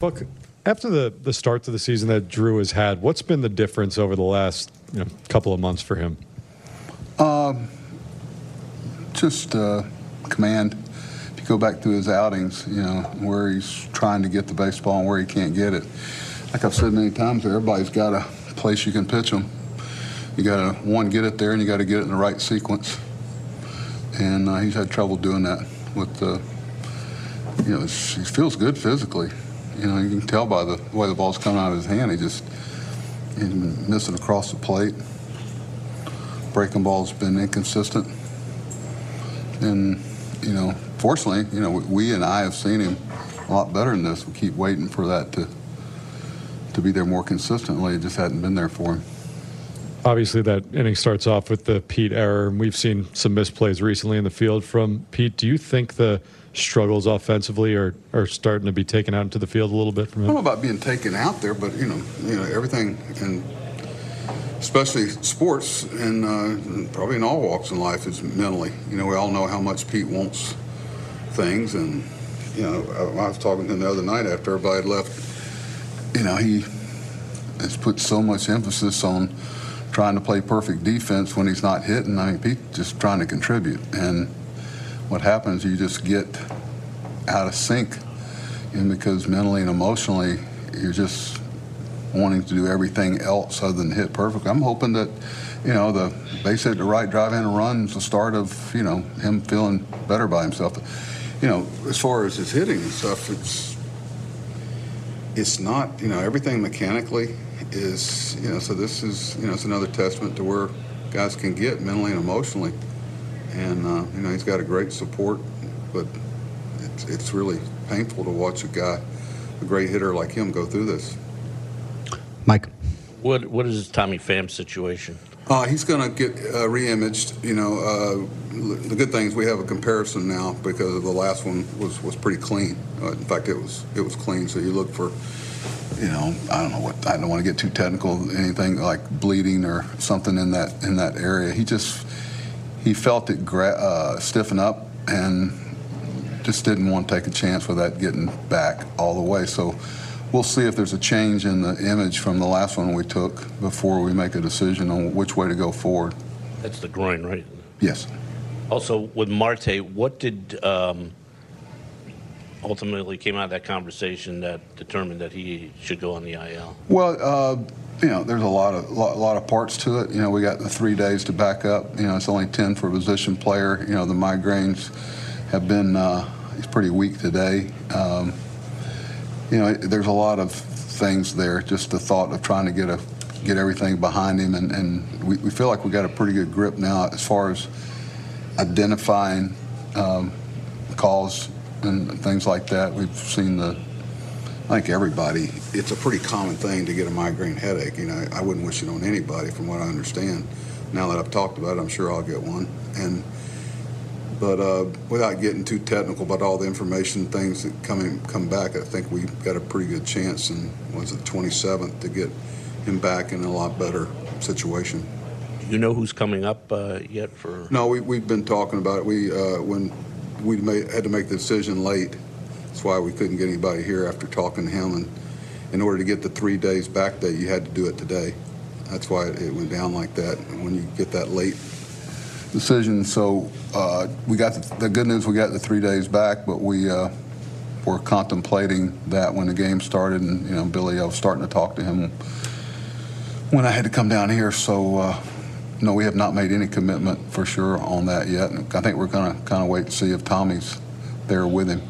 Look, after the, the start to the season that Drew has had, what's been the difference over the last you know, couple of months for him? Um, just uh, command. If you go back through his outings, you know, where he's trying to get the baseball and where he can't get it. Like I've said many times, everybody's got a place you can pitch them. You got to, one, get it there, and you got to get it in the right sequence. And uh, he's had trouble doing that with the, you know, he feels good physically. You know, you can tell by the way the ball's coming out of his hand. He just, he's been missing across the plate. Breaking ball's been inconsistent. And, you know, fortunately, you know, we and I have seen him a lot better than this. We keep waiting for that to to be there more consistently. It just hadn't been there for him. Obviously, that inning starts off with the Pete error, and we've seen some misplays recently in the field from Pete. Do you think the struggles offensively are, are starting to be taken out into the field a little bit from I don't know about being taken out there, but you know, you know, everything, and especially sports, and uh, probably in all walks in life, is mentally. You know, we all know how much Pete wants things, and you know, I, I was talking to him the other night after everybody had left. You know, he has put so much emphasis on trying to play perfect defense when he's not hitting. I mean, Pete's just trying to contribute, and what happens, you just get out of sync and because mentally and emotionally you're just wanting to do everything else other than hit perfect. I'm hoping that, you know, the base hit the right drive in and run is the start of, you know, him feeling better by himself. You know, as far as his hitting and stuff, it's it's not, you know, everything mechanically is, you know, so this is, you know, it's another testament to where guys can get mentally and emotionally. And, uh, you know, he's got a great support, but it's, it's really painful to watch a guy, a great hitter like him, go through this. Mike. What What is this Tommy Pham's situation? Uh, he's going to get uh, re-imaged. You know, uh, the good thing is we have a comparison now because of the last one was, was pretty clean. Uh, in fact, it was it was clean. So you look for, you know, I don't know what I don't want to get too technical. Anything like bleeding or something in that in that area. He just he felt it gra- uh, stiffen up and just didn't want to take a chance with that getting back all the way. So we'll see if there's a change in the image from the last one we took before we make a decision on which way to go forward. That's the groin, right? Yes. Also, with Marte, what did um, ultimately came out of that conversation that determined that he should go on the IL? Well, uh, you know, there's a lot of lot, lot of parts to it. You know, we got the three days to back up. You know, it's only ten for a position player. You know, the migraines have been uh, he's pretty weak today. Um, you know, there's a lot of things there. Just the thought of trying to get a get everything behind him, and, and we, we feel like we got a pretty good grip now as far as identifying um, calls and things like that. We've seen the I think everybody, it's a pretty common thing to get a migraine headache. You know, I wouldn't wish it on anybody from what I understand. Now that I've talked about it, I'm sure I'll get one. And but uh, without getting too technical about all the information, things that come in, come back, I think we've got a pretty good chance. And was it 27th to get him back in a lot better situation. You know who's coming up uh, yet for? No, we, we've been talking about it. We uh, when we made, had to make the decision late. That's why we couldn't get anybody here after talking to him. And in order to get the three days back day, you had to do it today. That's why it went down like that. When you get that late decision, so uh, we got the, the good news. We got the three days back, but we uh, were contemplating that when the game started. And you know, Billy, I was starting to talk to him when I had to come down here. So. Uh, no, we have not made any commitment for sure on that yet. And I think we're going to kind of wait to see if Tommy's there with him.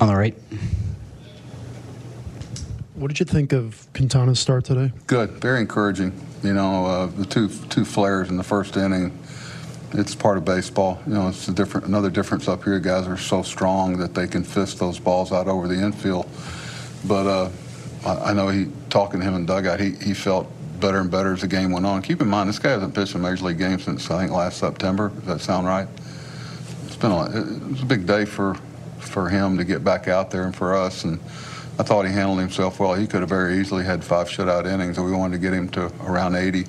On the right. What did you think of Quintana's start today? Good, very encouraging. You know, uh, the two two flares in the first inning, it's part of baseball. You know, it's a different another difference up here. Guys are so strong that they can fist those balls out over the infield. But uh, I, I know he talking to him in dugout. He he felt better and better as the game went on. Keep in mind, this guy hasn't pitched a major league game since I think last September. Does that sound right? It's been a, it was a big day for for him to get back out there and for us. And I thought he handled himself well. He could have very easily had five shutout innings, and we wanted to get him to around 80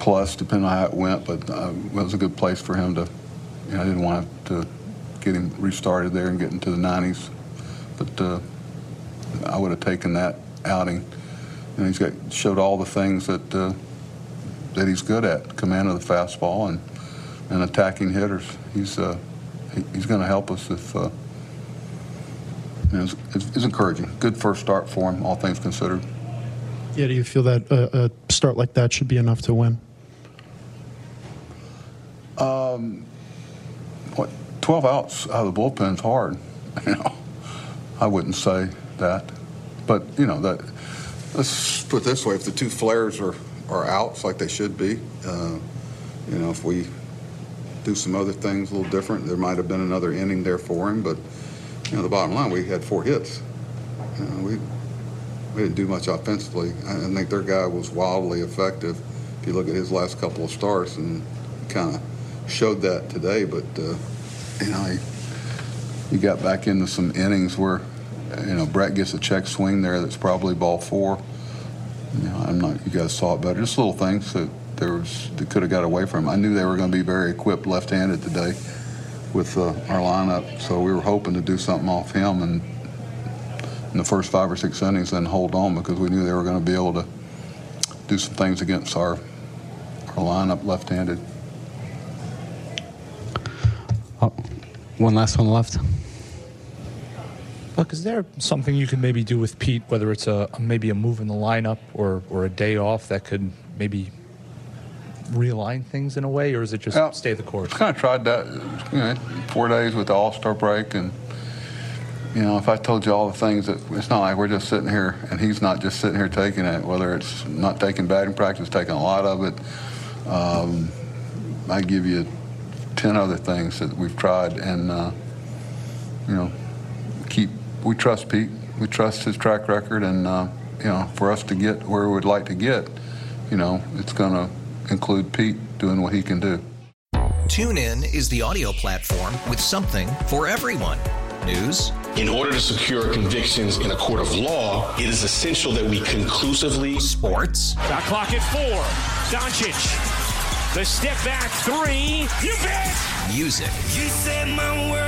plus, depending on how it went. But uh, it was a good place for him to. You know, I didn't want to get him restarted there and get into the 90s, but uh, I would have taken that outing. And he's got showed all the things that uh, that he's good at: command of the fastball and and attacking hitters. He's uh, he, he's going to help us if. Uh, you know, it's, it's, it's encouraging. Good first start for him, all things considered. Yeah, do you feel that a, a start like that should be enough to win? Um, what, 12 outs out of the bullpen's hard. You know, I wouldn't say that, but you know that. Let's put it this way: if the two flares are are outs like they should be, uh, you know, if we do some other things a little different, there might have been another inning there for him. But you know, the bottom line, we had four hits. You know, we we didn't do much offensively. I I think their guy was wildly effective. If you look at his last couple of starts, and kind of showed that today. But uh, you know, he, he got back into some innings where you know Brett gets a check swing there that's probably ball four. You know, I'm not. You guys saw it better. Just little things that there was that could have got away from. I knew they were going to be very equipped left-handed today with uh, our lineup, so we were hoping to do something off him and in the first five or six innings, then hold on because we knew they were going to be able to do some things against our our lineup left-handed. Oh, one last one left. Look, is there something you can maybe do with Pete, whether it's a maybe a move in the lineup or or a day off that could maybe realign things in a way, or is it just Yeah. stay the course? Kind of tried that, you know, four days with the All Star break, and you know, if I told you all the things that it's not like we're just sitting here, and he's not just sitting here taking it. Whether it's not taking batting practice, taking a lot of it, um, I give you ten other things that we've tried, and uh, you know, keep. We trust Pete. We trust his track record, and uh, you know, for us to get where we'd like to get, you know, it's going to include Pete doing what he can do. TuneIn is the audio platform with something for everyone. News, In order to secure convictions in a court of law, it is essential that we conclusively sports, Shot clock at four. Doncic. The step back three. You bet. music, You set my world